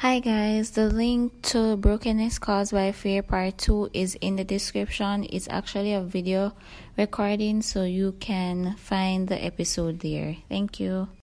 Hi guys, the link to Brokenness Caused by Fear Part 2 is in the description. It's actually a video recording so you can find the episode there. Thank you.